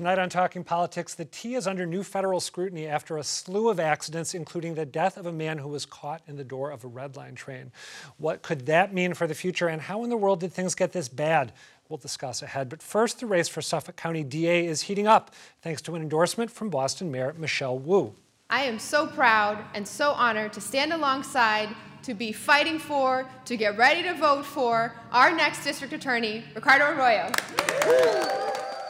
Tonight on Talking Politics, the T is under new federal scrutiny after a slew of accidents, including the death of a man who was caught in the door of a Red Line train. What could that mean for the future, and how in the world did things get this bad? We'll discuss ahead. But first, the race for Suffolk County DA is heating up thanks to an endorsement from Boston Mayor Michelle Wu. I am so proud and so honored to stand alongside, to be fighting for, to get ready to vote for our next district attorney, Ricardo Arroyo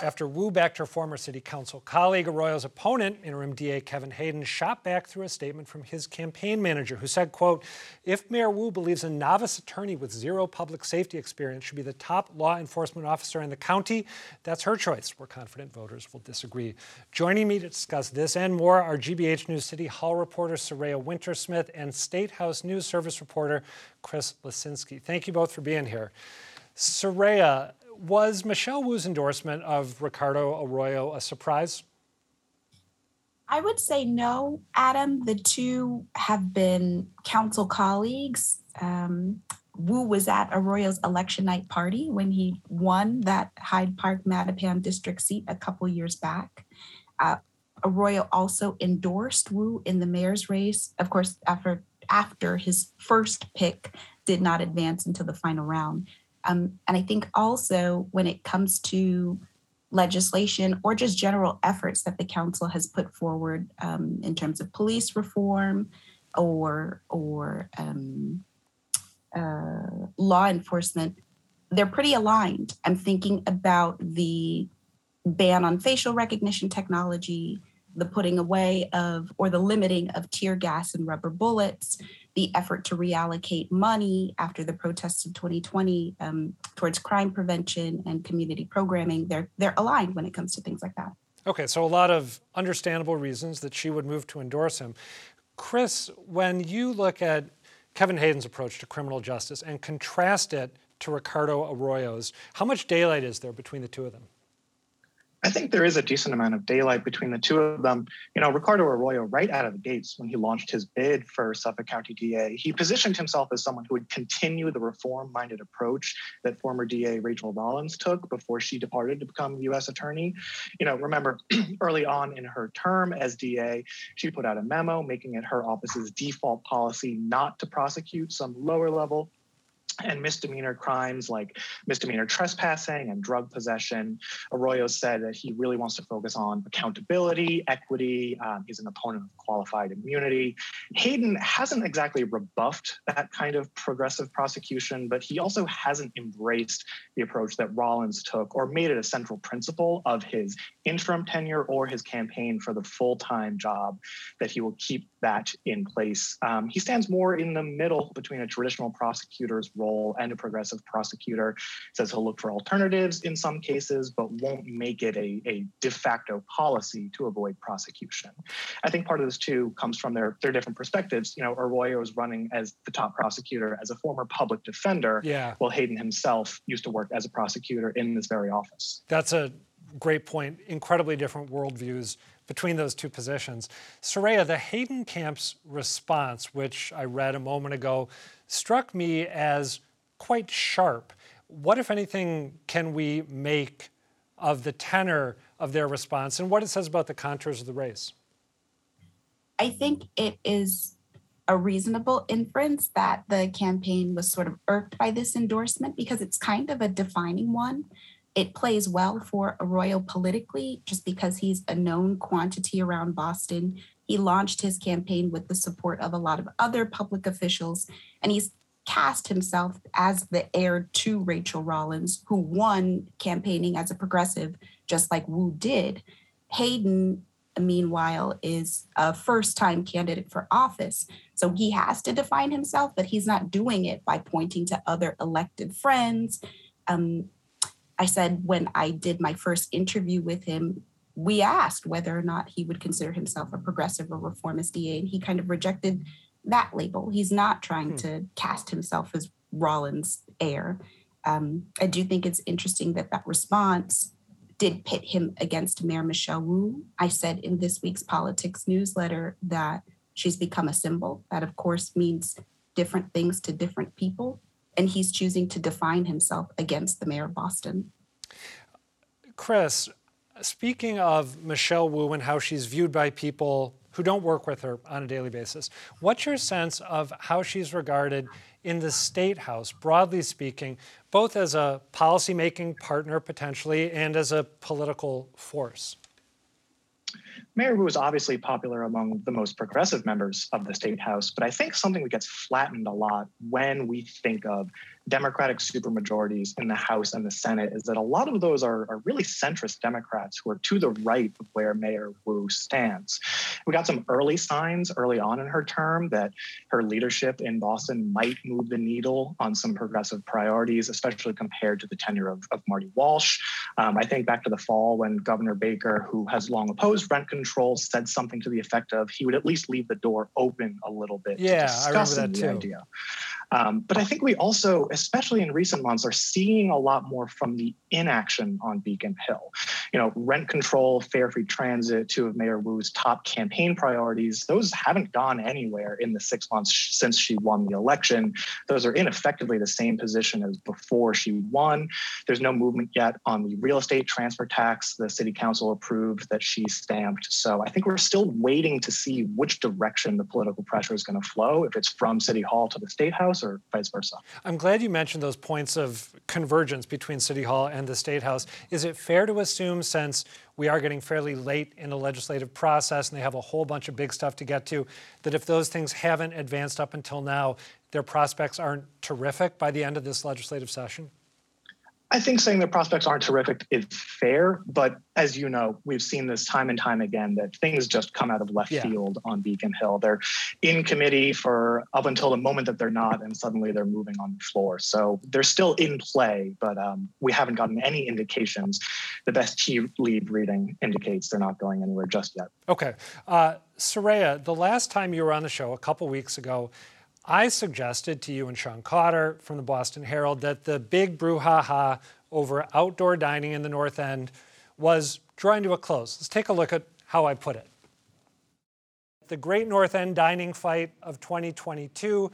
after Wu backed her former city council colleague. Arroyo's opponent, interim DA Kevin Hayden, shot back through a statement from his campaign manager who said, quote, if Mayor Wu believes a novice attorney with zero public safety experience should be the top law enforcement officer in the county, that's her choice. We're confident voters will disagree. Joining me to discuss this and more are GBH News City Hall reporter Saraya Wintersmith and State House News Service reporter Chris Lisinski. Thank you both for being here. Saraya, was Michelle Wu's endorsement of Ricardo Arroyo a surprise? I would say no, Adam. The two have been council colleagues. Um, Wu was at Arroyo's election night party when he won that Hyde Park Mattapan district seat a couple years back. Uh, Arroyo also endorsed Wu in the mayor's race. Of course, after after his first pick did not advance into the final round. Um, and I think also when it comes to legislation or just general efforts that the council has put forward um, in terms of police reform or or um, uh, law enforcement, they're pretty aligned. I'm thinking about the ban on facial recognition technology, the putting away of or the limiting of tear gas and rubber bullets, the effort to reallocate money after the protests of 2020 um, towards crime prevention and community programming. They're they're aligned when it comes to things like that. Okay, so a lot of understandable reasons that she would move to endorse him. Chris, when you look at Kevin Hayden's approach to criminal justice and contrast it to Ricardo Arroyo's, how much daylight is there between the two of them? I think there is a decent amount of daylight between the two of them. You know, Ricardo Arroyo, right out of the gates when he launched his bid for Suffolk County DA, he positioned himself as someone who would continue the reform minded approach that former DA Rachel Rollins took before she departed to become U.S. Attorney. You know, remember early on in her term as DA, she put out a memo making it her office's default policy not to prosecute some lower level and misdemeanor crimes like misdemeanor trespassing and drug possession. Arroyo said that he really wants to focus on accountability, equity. Um, he's an opponent of qualified immunity. Hayden hasn't exactly rebuffed that kind of progressive prosecution, but he also hasn't embraced the approach that Rollins took or made it a central principle of his interim tenure or his campaign for the full time job that he will keep that in place. Um, he stands more in the middle between a traditional prosecutor's role and a progressive prosecutor. Says he'll look for alternatives in some cases, but won't make it a, a de facto policy to avoid prosecution. I think part of this too comes from their, their different perspectives. You know, Arroyo is running as the top prosecutor as a former public defender, yeah. while Hayden himself used to work as a prosecutor in this very office. That's a great point. Incredibly different worldviews between those two positions. Saraya, the Hayden camp's response, which I read a moment ago, struck me as quite sharp. What, if anything, can we make of the tenor of their response and what it says about the contours of the race? I think it is a reasonable inference that the campaign was sort of irked by this endorsement because it's kind of a defining one it plays well for Arroyo politically just because he's a known quantity around Boston. He launched his campaign with the support of a lot of other public officials, and he's cast himself as the heir to Rachel Rollins, who won campaigning as a progressive, just like Wu did. Hayden, meanwhile, is a first time candidate for office. So he has to define himself, but he's not doing it by pointing to other elected friends. Um, I said when I did my first interview with him, we asked whether or not he would consider himself a progressive or reformist DA, and he kind of rejected that label. He's not trying hmm. to cast himself as Rollins' heir. Um, I do think it's interesting that that response did pit him against Mayor Michelle Wu. I said in this week's politics newsletter that she's become a symbol. That, of course, means different things to different people and he's choosing to define himself against the mayor of Boston. Chris, Speaking of Michelle Wu and how she's viewed by people who don't work with her on a daily basis, what's your sense of how she's regarded in the state house, broadly speaking, both as a policymaking partner potentially and as a political force? Mayor Wu is obviously popular among the most progressive members of the state house, but I think something that gets flattened a lot when we think of Democratic supermajorities in the House and the Senate is that a lot of those are, are really centrist Democrats who are to the right of where Mayor Wu stands. We got some early signs early on in her term that her leadership in Boston might move the needle on some progressive priorities, especially compared to the tenure of, of Marty Walsh. Um, I think back to the fall when Governor Baker, who has long opposed rent control, said something to the effect of he would at least leave the door open a little bit yeah, to discussing the idea. Um, but I think we also, especially in recent months, are seeing a lot more from the inaction on Beacon Hill. You know, rent control, fare free transit, two of Mayor Wu's top campaign priorities, those haven't gone anywhere in the six months since she won the election. Those are ineffectively the same position as before she won. There's no movement yet on the real estate transfer tax the city council approved that she stamped. So I think we're still waiting to see which direction the political pressure is going to flow, if it's from City Hall to the State House House or vice versa. I'm glad you mentioned those points of convergence between City Hall and the State House. Is it fair to assume, since we are getting fairly late in the legislative process and they have a whole bunch of big stuff to get to, that if those things haven't advanced up until now, their prospects aren't terrific by the end of this legislative session? I think saying the prospects aren't terrific is fair, but as you know, we've seen this time and time again that things just come out of left yeah. field on Beacon Hill. They're in committee for up until the moment that they're not, and suddenly they're moving on the floor. So they're still in play, but um, we haven't gotten any indications. The best tea leave reading indicates they're not going anywhere just yet. Okay. Uh, Saraya, the last time you were on the show a couple weeks ago, I suggested to you and Sean Cotter from the Boston Herald that the big brouhaha over outdoor dining in the North End was drawing to a close. Let's take a look at how I put it. The great North End dining fight of 2022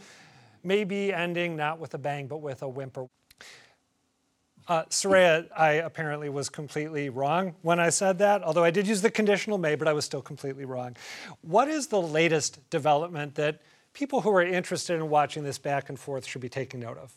may be ending not with a bang, but with a whimper. Uh, Saraya, I apparently was completely wrong when I said that, although I did use the conditional may, but I was still completely wrong. What is the latest development that people who are interested in watching this back and forth should be taking note of?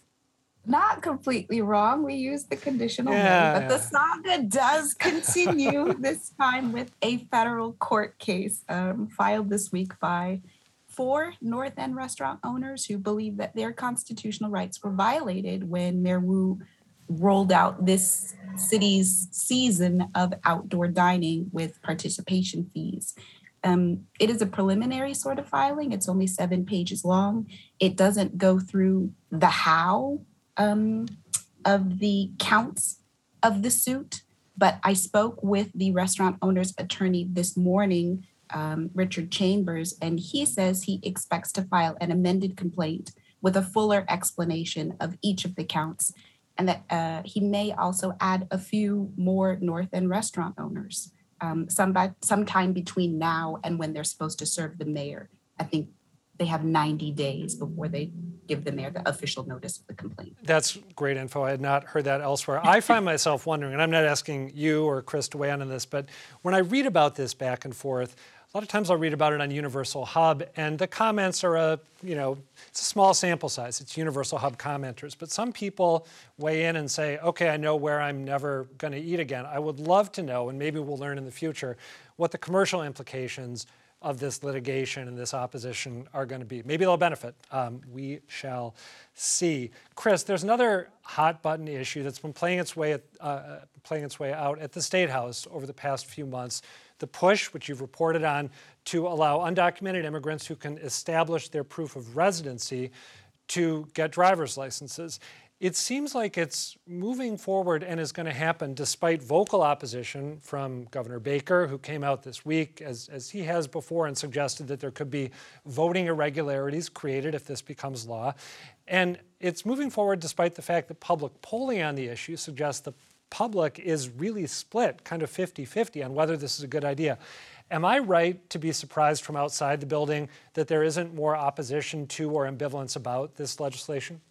Not completely wrong. We use the conditional yeah, but yeah. the saga does continue this time with a federal court case um, filed this week by four North End restaurant owners who believe that their constitutional rights were violated when Mayor Wu rolled out this city's season of outdoor dining with participation fees. Um, it is a preliminary sort of filing. It's only seven pages long. It doesn't go through the how um, of the counts of the suit, but I spoke with the restaurant owner's attorney this morning, um, Richard Chambers, and he says he expects to file an amended complaint with a fuller explanation of each of the counts, and that uh, he may also add a few more North End restaurant owners um, some by, sometime between now and when they're supposed to serve the mayor. I think they have 90 days before they give the mayor the official notice of the complaint. That's great info. I had not heard that elsewhere. I find myself wondering, and I'm not asking you or Chris to weigh in on this, but when I read about this back and forth, a lot of times I'll read about it on Universal Hub, and the comments are a, you know, it's a small sample size. It's Universal Hub commenters. But some people weigh in and say, okay, I know where I'm never going to eat again. I would love to know, and maybe we'll learn in the future, what the commercial implications of this litigation and this opposition are going to be. Maybe they'll benefit. Um, we shall see. Chris, there's another hot button issue that's been playing its way at, uh, playing its way out at the State House over the past few months the push, which you've reported on, to allow undocumented immigrants who can establish their proof of residency to get driver's licenses. It seems like it's moving forward and is going to happen despite vocal opposition from Governor Baker, who came out this week, as, as he has before, and suggested that there could be voting irregularities created if this becomes law. And it's moving forward despite the fact that public polling on the issue suggests the public is really split, kind of 50 50, on whether this is a good idea. Am I right to be surprised from outside the building that there isn't more opposition to or ambivalence about this legislation?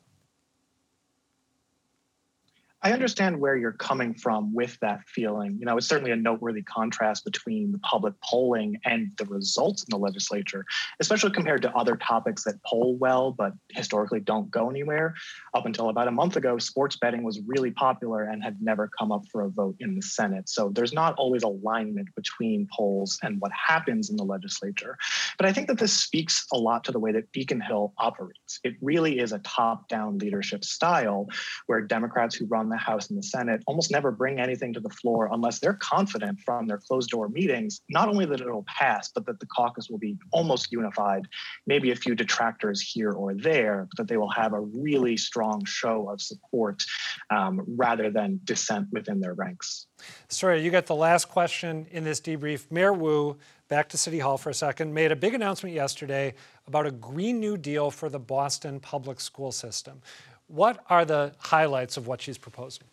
I understand where you're coming from with that feeling. You know, it's certainly a noteworthy contrast between the public polling and the results in the legislature, especially compared to other topics that poll well but historically don't go anywhere. Up until about a month ago, sports betting was really popular and had never come up for a vote in the Senate. So there's not always alignment between polls and what happens in the legislature. But I think that this speaks a lot to the way that Beacon Hill operates. It really is a top down leadership style where Democrats who run the House and the Senate almost never bring anything to the floor unless they're confident from their closed door meetings, not only that it'll pass, but that the caucus will be almost unified, maybe a few detractors here or there, but that they will have a really strong show of support um, rather than dissent within their ranks. Saraya, you got the last question in this debrief. Mayor Wu, back to City Hall for a second, made a big announcement yesterday about a Green New Deal for the Boston public school system. What are the highlights of what she's proposing?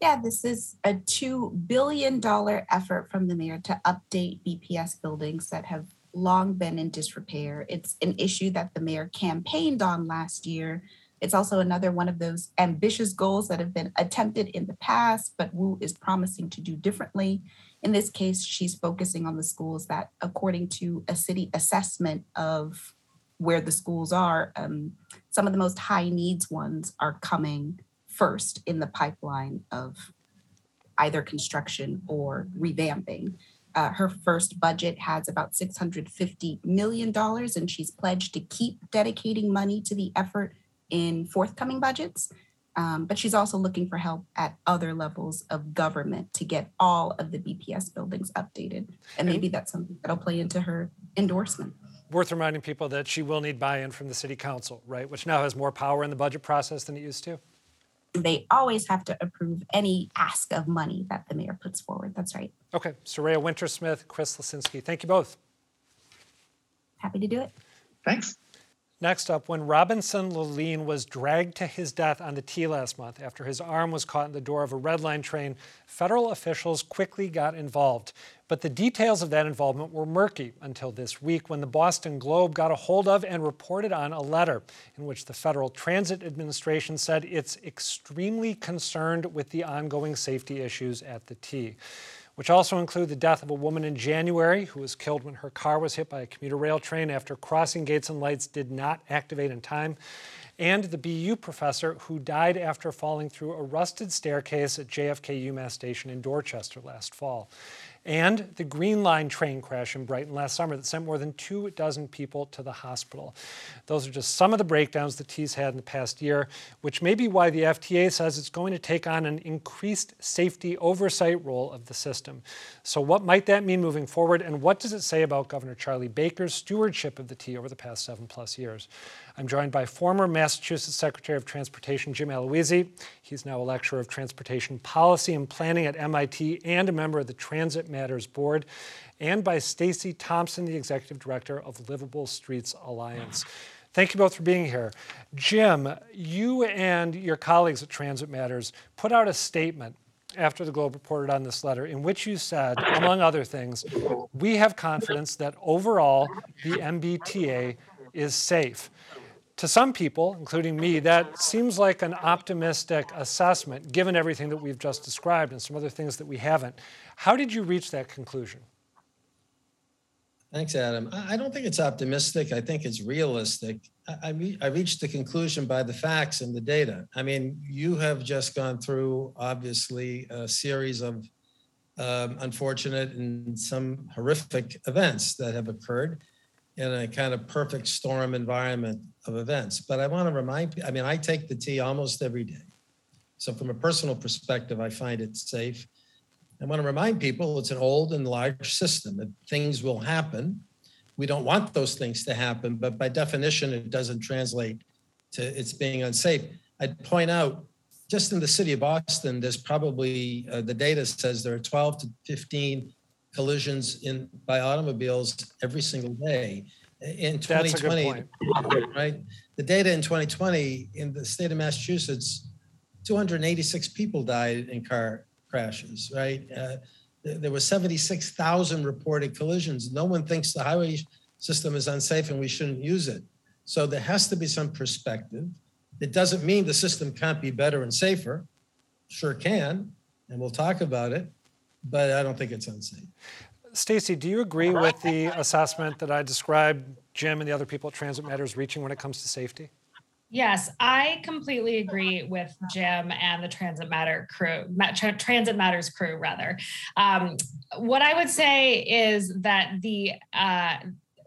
Yeah, this is a $2 billion effort from the mayor to update BPS buildings that have long been in disrepair. It's an issue that the mayor campaigned on last year. It's also another one of those ambitious goals that have been attempted in the past, but Wu is promising to do differently. In this case, she's focusing on the schools that, according to a city assessment of where the schools are, um, some of the most high needs ones are coming first in the pipeline of either construction or revamping. Uh, her first budget has about $650 million, and she's pledged to keep dedicating money to the effort in forthcoming budgets. Um, but she's also looking for help at other levels of government to get all of the BPS buildings updated. And maybe that's something that'll play into her endorsement worth reminding people that she will need buy-in from the city council, right? Which now has more power in the budget process than it used to. They always have to approve any ask of money that the mayor puts forward. That's right. Okay, Saraya Wintersmith, Chris Lisinski, thank you both. Happy to do it. Thanks. Next up, when Robinson Lalin was dragged to his death on the T last month after his arm was caught in the door of a Red Line train, federal officials quickly got involved. But the details of that involvement were murky until this week when the Boston Globe got a hold of and reported on a letter in which the Federal Transit Administration said it's extremely concerned with the ongoing safety issues at the T which also include the death of a woman in January who was killed when her car was hit by a commuter rail train after crossing gates and lights did not activate in time, and the BU professor who died after falling through a rusted staircase at JFK UMass Station in Dorchester last fall and the Green Line train crash in Brighton last summer that sent more than two dozen people to the hospital. Those are just some of the breakdowns the T's had in the past year, which may be why the FTA says it's going to take on an increased safety oversight role of the system. So, what might that mean moving forward, and what does it say about Governor Charlie Baker's stewardship of the T over the past seven plus years? I'm joined by former Massachusetts Secretary of Transportation Jim Aloisi. He's now a lecturer of transportation policy and planning at MIT and a member of the Transit Matters Board, and by Stacy Thompson, the Executive Director of LivableStreets Alliance. Thank you both for being here. Jim, you and your colleagues at Transit Matters put out a statement after the Globe reported on this letter in which you said, among other things, we have confidence that overall the MBTA is safe to some people, including me, that seems like an optimistic assessment given everything that we've just described and some other things that we haven't. How did you reach that conclusion? Thanks, Adam. I don't think it's optimistic. I think it's realistic. I, re- I, reached the conclusion by the facts and the data. I mean, you have just gone through, obviously, a series of um, unfortunate and some horrific events that have occurred in a kind of perfect storm environment of events. But I want to remind, I mean, I take the T almost every day. So from a personal perspective, I find it safe. I want to remind people it's an old and large system that things will happen. We don't want those things to happen, but by definition, it doesn't translate to it's being unsafe. I'd point out just in the city of Boston, there's probably uh, the data says there are 12 to 15 collisions in by automobiles every single day. In 2020, right? The data in 2020 in the state of Massachusetts, 286 people died in car crashes, right? Uh, there were 76,000 reported collisions. No one thinks the highway system is unsafe and we shouldn't use it. So there has to be some perspective. It doesn't mean the system can't be better and safer. sure can, and we'll talk about it, but I don't think it's unsafe. Stacy, do you agree with the assessment that I described Jim and the other people at Transit Matters reaching when it comes to safety? Yes, I completely agree with Jim and the Transit Matter crew, Transit Matters crew, rather. Um, what I would say is that the uh,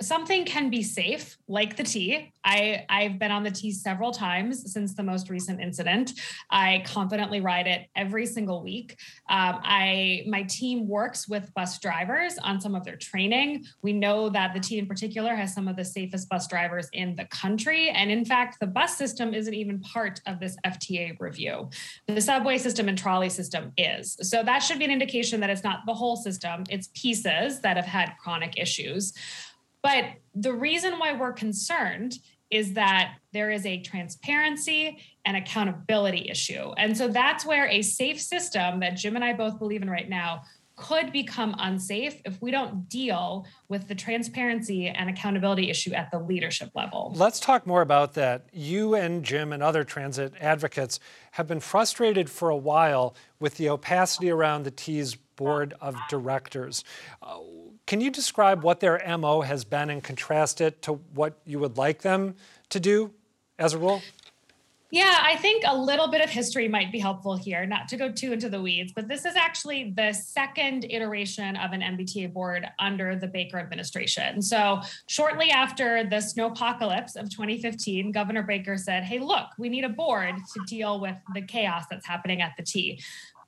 something can be safe, like the T. I I've been on the T several times since the most recent incident. I confidently ride it every single week. Um, I my team works with bus drivers on some of their training. We know that the T in particular has some of the safest bus drivers in the country, and in fact, the bus system isn't even part of this FTA review. The subway system and trolley system is. So that should be an indication that it's not the whole system; it's pieces that have had chronic issues. But the reason why we're concerned is that there is a transparency and accountability issue. And so that's where a safe system that Jim and I both believe in right now could become unsafe if we don't deal with the transparency and accountability issue at the leadership level. Let's talk more about that. You and Jim and other transit advocates have been frustrated for a while with the opacity around the T's board of directors. Uh, can you describe what their MO has been and contrast it to what you would like them to do as a rule? Yeah, I think a little bit of history might be helpful here, not to go too into the weeds, but this is actually the second iteration of an MBTA board under the Baker administration. So, shortly after the snowpocalypse of 2015, Governor Baker said, Hey, look, we need a board to deal with the chaos that's happening at the T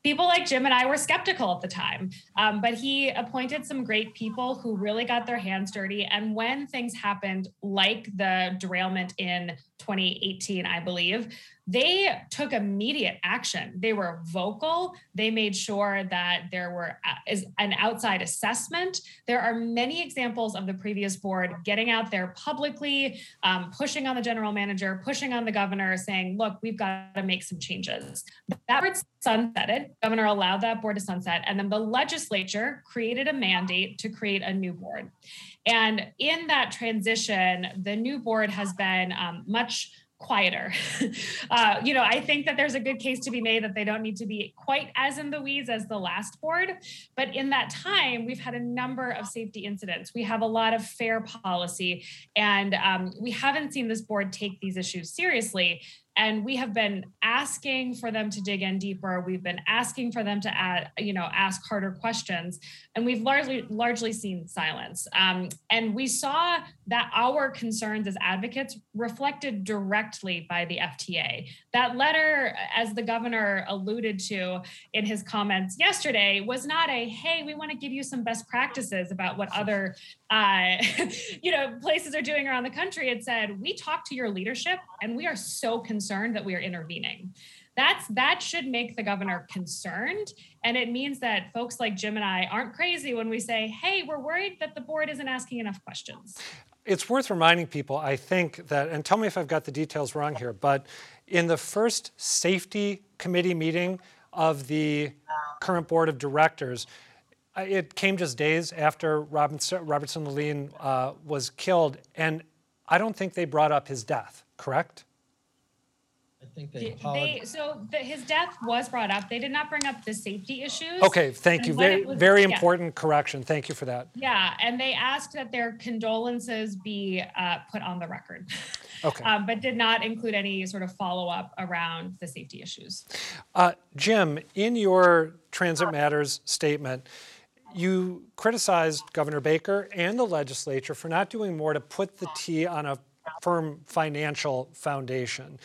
people like Jim and I were skeptical at the time. Um, but he appointed some great people who really got their hands dirty. And when things happened, like the derailment in 2018, I believe, they took immediate action. They were vocal. They made sure that there were uh, an outside assessment. There are many examples of the previous board getting out there publicly, um, pushing on the general manager, pushing on the governor, saying, "Look, we've got to make some changes." That board sunsetted. Governor allowed that board to sunset, and then the legislature created a mandate to create a new board. And in that transition, the new board has been um, much quieter. uh, you know, I think that there's a good case to be made that they don't need to be quite as in the weeds as the last board. But in that time, we've had a number of safety incidents. We have a lot of fare policy, and um, we haven't seen this board take these issues seriously and we have been asking for them to dig in deeper. We've been asking for them to add you know ask harder questions and we've largely largely seen silence. Um, and we saw that our concerns as advocates reflected directly by the fta that letter as the governor alluded to in his comments yesterday was not a hey we want to give you some best practices about what other uh, you know places are doing around the country. It said we talked to your leadership and we are so concerned that we are intervening that's that should make the governor concerned and it means that folks like jim and i aren't crazy when we say hey we're worried that the board isn't asking enough questions it's worth reminding people i think that and tell me if i've got the details wrong here but in the first safety committee meeting of the current board of directors it came just days after Robertson, Lalin uh, was killed, and I don't think they brought up his death. Correct? I think they They, so the, his death was brought up. They did not bring up the safety issues. Okay, thank you. Very, was- very yeah. important correction. Thank you for that. Yeah, and they asked that their condolences be uh, put on the record, Okay. um, but did not include any sort of follow up around the safety issues. Uh, Jim, in your Transit Matters statement, you criticized Governor Baker and the legislature for not doing more to put the T on a firm financial foundation.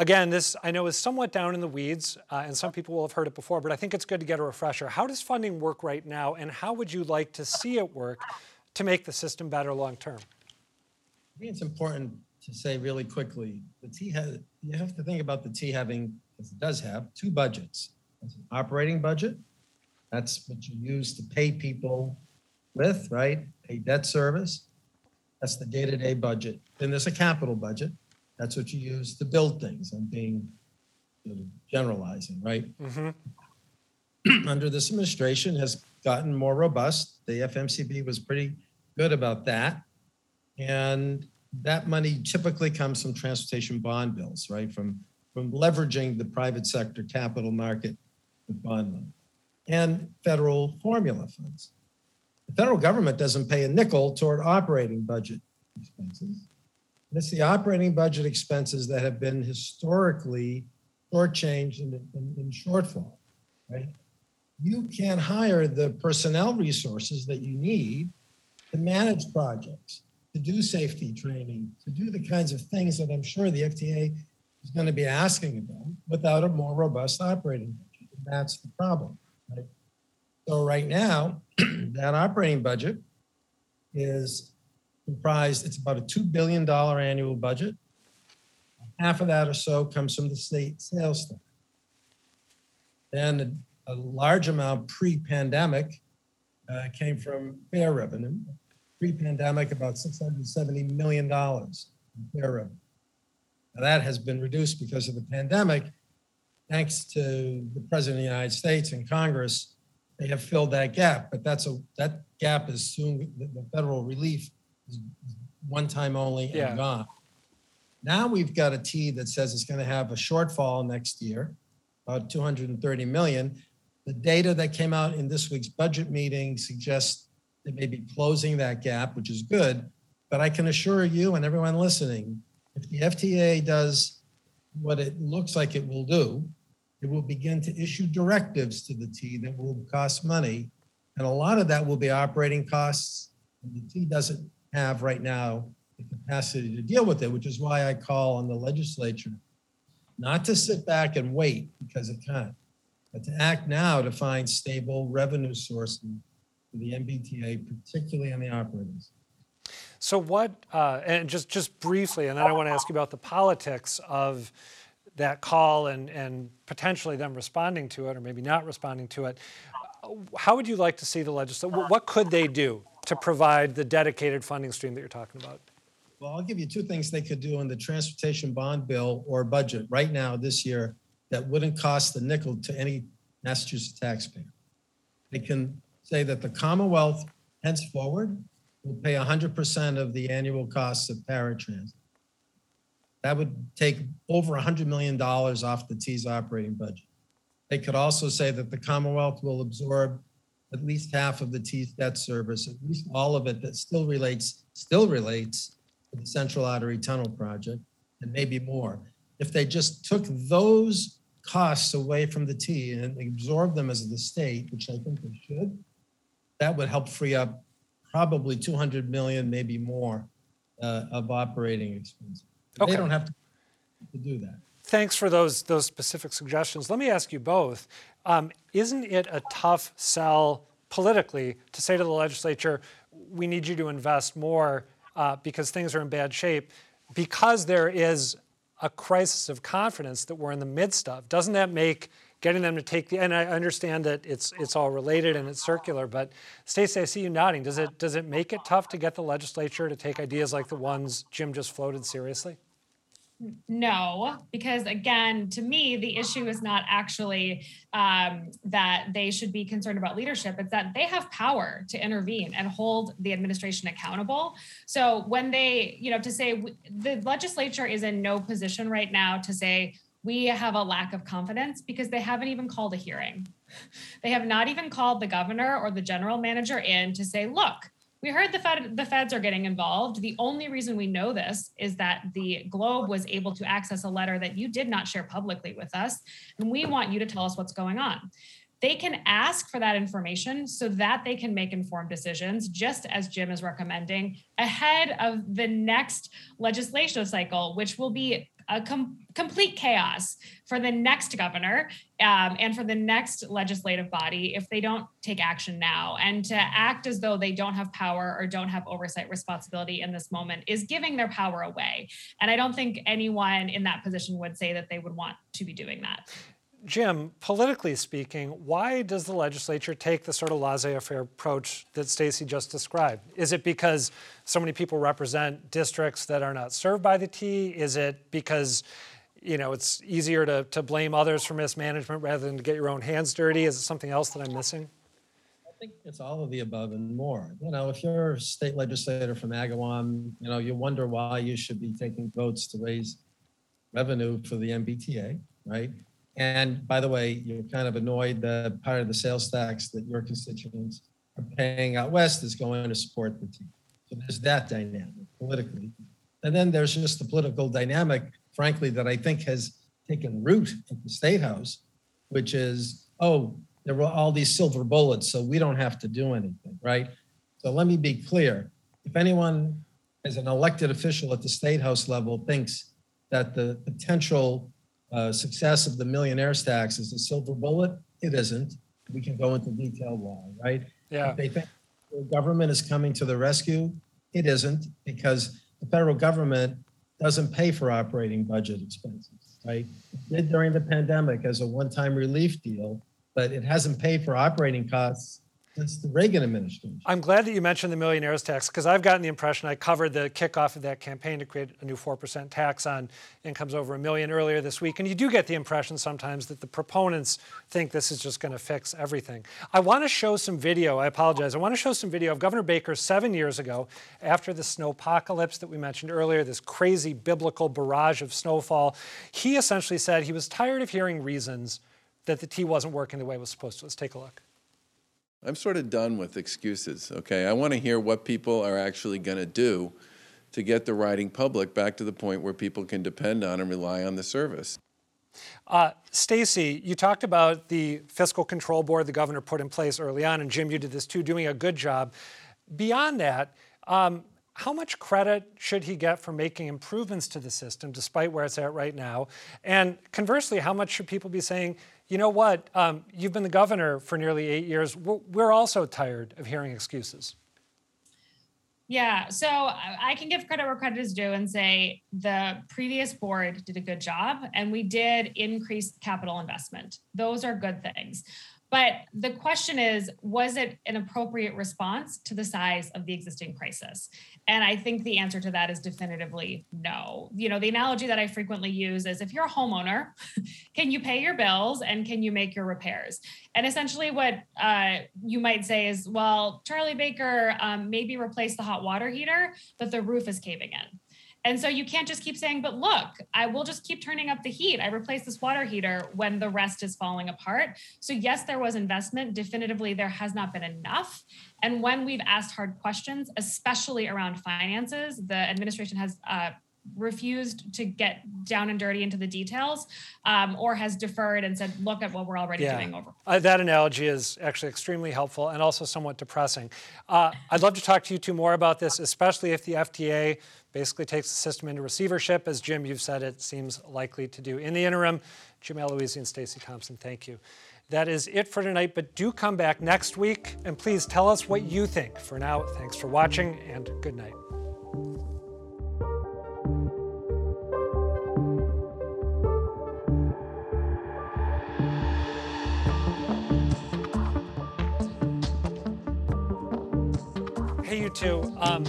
Again, this I know is somewhat down in the weeds, uh, and some people will have heard it before, but I think it's good to get a refresher. How does funding work right now, and how would you like to see it work to make the system better long term? I think it's important to say really quickly, the T has, you have to think about the T having, as it does have, two budgets. There's an operating budget. That's what you use to pay people with, right? Pay debt service. That's the day-to-day budget. Then there's a capital budget. That's what you use to build things. I'm being sort of generalizing, right? Mm-hmm. Under this administration has gotten more robust. The FMCB was pretty good about that. And that money typically comes from transportation bond bills, right? From from leveraging the private sector capital market with bond money and federal formula funds. The federal government doesn't pay a nickel toward operating budget expenses. And It's the operating budget expenses that have been historically shortchanged and in, in shortfall, right? You can't hire the personnel resources that you need to manage projects, to do safety training, to do the kinds of things that I'm sure the FTA is going to be asking them without a more robust operating budget. And that's the problem, right? So right now, that operating budget is comprised, it's about a $2 billion annual budget. Half of that or so comes from the state sales tax. Then a, a large amount pre-pandemic uh, came from fare revenue. Pre-pandemic, about $670 million in fare revenue. Now that has been reduced because of the pandemic. Thanks to the President of the United States and Congress, they have filled that gap, but that's a, that gap is soon, the, the federal relief is one time only Yeah. and gone. Now we've got a T that says it's going to have a shortfall next year, about 230 million. The data that came out in this week's budget meeting suggests they may be closing that gap, which is good. But I can assure you and everyone listening, if the FTA does what it looks like it will do, it will begin to issue directives to the T that will cost money. And a lot of that will be operating costs. And the T doesn't have right now the capacity to deal with it, which is why I call on the legislature not to sit back and wait because it can't, but to act now to find stable revenue sources for the MBTA, particularly on the operators. So what, uh, and just, just briefly, and then I want to ask you about the politics of that call and, and potentially them responding to it or maybe not responding to it. How would you like to see the legislature, what could they do to provide the dedicated funding stream that you're talking about? Well, I'll give you two things they could do in the transportation bond bill or budget right now this year that wouldn't cost a nickel to any Massachusetts taxpayer. They can say that the Commonwealth henceforward will pay hundred percent of the annual costs of paratransit. That would take over hundred million dollars off the T's operating budget. They could also say that the Commonwealth will absorb at least half of the T's debt service, at least all of it that still relates, still relates to the Central Artery Tunnel Project, and maybe more. If they just took those costs away from the T and absorbed them as the state, which I think they should, that would help free up probably 200 million, maybe more, uh, of operating expenses. Okay. They don't have to to do that. Thanks for those, those specific suggestions. Let me ask you both. Um, isn't it a tough sell politically to say to the legislature, we need you to invest more uh, because things are in bad shape, because there is a crisis of confidence that we're in the midst of? Doesn't that make getting them to take the, and I understand that it's, it's all related and it's circular, but Stacey, I see you nodding. Does it, does it make it tough to get the legislature to take ideas like the ones Jim just floated seriously? No, because again, to me, the issue is not actually um, that they should be concerned about leadership. It's that they have power to intervene and hold the administration accountable. So when they, you know, to say the legislature is in no position right now to say we have a lack of confidence because they haven't even called a hearing. They have not even called the governor or the general manager in to say, look, we heard the Fed, the feds are getting involved. The only reason we know this is that the Globe was able to access a letter that you did not share publicly with us, and we want you to tell us what's going on. They can ask for that information so that they can make informed decisions, just as Jim is recommending, ahead of the next legislative cycle, which will be a com- complete chaos for the next governor um, and for the next legislative body if they don't take action now. And to act as though they don't have power or don't have oversight responsibility in this moment is giving their power away. And I don't think anyone in that position would say that they would want to be doing that. Jim, politically speaking, why does the legislature take the sort of laissez-faire approach that Stacy just described? Is it because so many people represent districts that are not served by the T? Is it because you know it's easier to, to blame others for mismanagement rather than to get your own hands dirty? Is it something else that I'm missing? I think it's all of the above and more. You know, if you're a state legislator from Agawam, you know, you wonder why you should be taking votes to raise revenue for the MBTA, right? And by the way, you're kind of annoyed that part of the sales tax that your constituents are paying out west is going to support the team. So there's that dynamic politically. And then there's just the political dynamic, frankly, that I think has taken root at the State House, which is, oh, there were all these silver bullets, so we don't have to do anything, right? So let me be clear. If anyone as an elected official at the State House level thinks that the potential uh, success of the millionaires tax is a silver bullet, it isn't. We can go into detail why, right? Yeah. If they think the government is coming to the rescue, it isn't because the federal government doesn't pay for operating budget expenses, right? It did during the pandemic as a one-time relief deal, but it hasn't paid for operating costs since the Reagan administration. I'm glad that you mentioned the millionaires tax because I've gotten the impression I covered the kickoff of that campaign to create a new 4% tax on incomes over a million earlier this week. And you do get the impression sometimes that the proponents think this is just going to fix everything. I want to show some video. I apologize. I want to show some video of Governor Baker seven years ago after the snow apocalypse that we mentioned earlier, this crazy biblical barrage of snowfall. He essentially said he was tired of hearing reasons that the T wasn't working the way it was supposed to. Let's take a look. I'm sort of done with excuses, okay? I want to hear what people are actually going to do to get the riding public back to the point where people can depend on and rely on the service. Uh, Stacy, you talked about the fiscal control board the governor put in place early on, and Jim, you did this too, doing a good job. Beyond that, um, how much credit should he get for making improvements to the system despite where it's at right now? And conversely, how much should people be saying, you know what, um, you've been the governor for nearly eight years, we're, also tired of hearing excuses? Yeah, so I I can give credit where credit is due and say the previous board did a good job and we did increase capital investment. Those are good things. But the question is, was it an appropriate response to the size of the existing crisis? And I think the answer to that is definitively no. You know, the analogy that I frequently use is if you're a homeowner, can you pay your bills and can you make your repairs? And essentially, what uh, you might say is, well, Charlie Baker um, maybe replaced the hot water heater, but the roof is caving in. And so you can't just keep saying, but look, I will just keep turning up the heat. I replace this water heater when the rest is falling apart. So, yes, there was investment. Definitively, there has not been enough. And when we've asked hard questions, especially around finances, the administration has uh, refused to get down and dirty into the details um, or has deferred and said, look at what we're already doing over. Uh, that analogy is actually extremely helpful and also somewhat depressing. Uh, I'd love to talk to you two more about this, especially if the FTA basically takes the system into receivership, as Jim, you've said it seems likely to do. In the interim, Jim Aloisi and Stacy Thompson, thank you. That is it for tonight, but do come back next week and please tell us what you think. For now, thanks for watching and good night. Hey, you two. Um,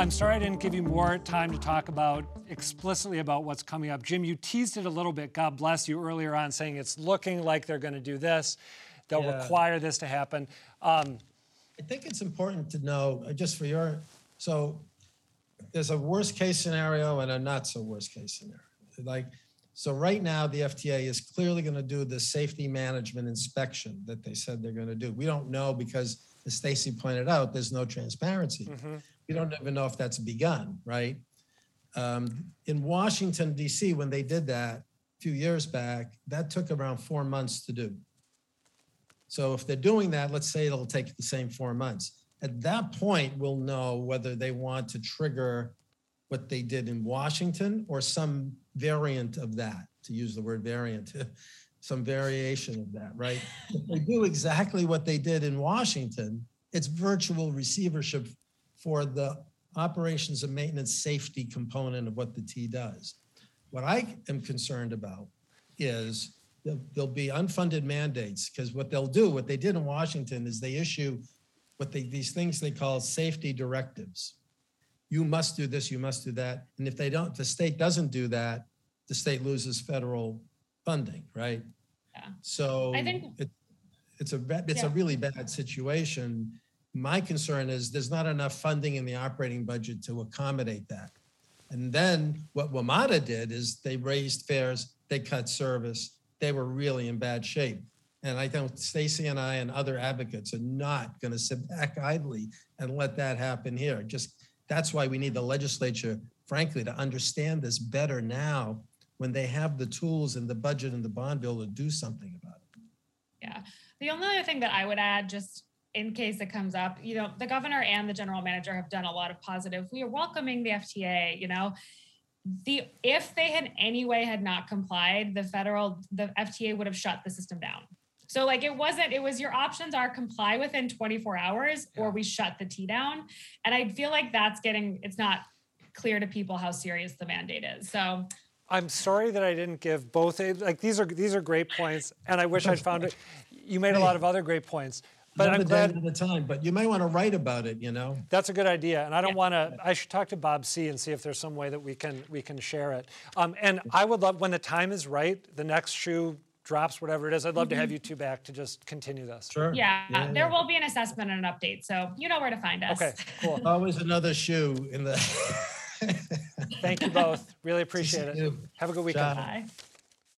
I'm sorry I didn't give you more time to talk about explicitly about what's coming up. Jim, you teased it a little bit. God bless you earlier on, saying it's looking like they're going to do this. They'll Yeah. require this to happen. Um, I think it's important to know, uh, just for your, so there's a worst case scenario and a not so worst case scenario. Like, so right now, the FTA is clearly going to do the safety management inspection that they said they're going to do. We don't know because, as Stacy pointed out, there's no transparency. We don't even know if that's begun, right? Um, in Washington DC, when they did that a few years back, that took around four months to do. So if they're doing that, let's say it'll take the same four months. At that point, we'll know whether they want to trigger what they did in Washington or some variant of that, to use the word variant, some variation of that, right? If they do exactly what they did in Washington, it's virtual receivership for the operations and maintenance safety component of what the T does. What I am concerned about is there'll, there'll be unfunded mandates because what they'll do, what they did in Washington is they issue what they, these things they call safety directives. You must do this, you must do that. And if they don't, the state doesn't do that, the state loses federal funding, right? Yeah. So I think- it, it's a, ba- it's a Yeah. really bad situation. My concern is there's not enough funding in the operating budget to accommodate that. And then what WMATA did is they raised fares, they cut service. They were really in bad shape. And I think Stacy and I and other advocates are not going to sit back idly and let that happen here. Just that's why we need the legislature, frankly, to understand this better now when they have the tools and the budget and the bond bill to do something about it. Yeah. The only other thing that I would add, just in case it comes up, you know, the governor and the general manager have done a lot of positive. We are welcoming the FTA, you know. The if they had anyway had not complied, the federal the FTA would have shut the system down. So like it wasn't, it was your options are comply within 24 hours or we shut the T down. And I feel like that's getting it's not clear to people how serious the mandate is. So I'm sorry that I didn't give both. Like these are these are great points, and I wish I'd found it. You made a lot of other great points, but Another I'm day, at another time, but you may want to write about it, you know? that's a good idea. And I don't want to. I should talk to Bob C and see if there's some way that we can we can share it. Um, and I would love when the time is right, the next shoe drops, whatever it is. I'd love to have you two back to just continue this. Sure. yeah, Yeah, there will be an assessment and an update. So you know where to find us. Okay, cool. Always another shoe in the. Thank you both. Really appreciate it. you. Have a good weekend. Bye.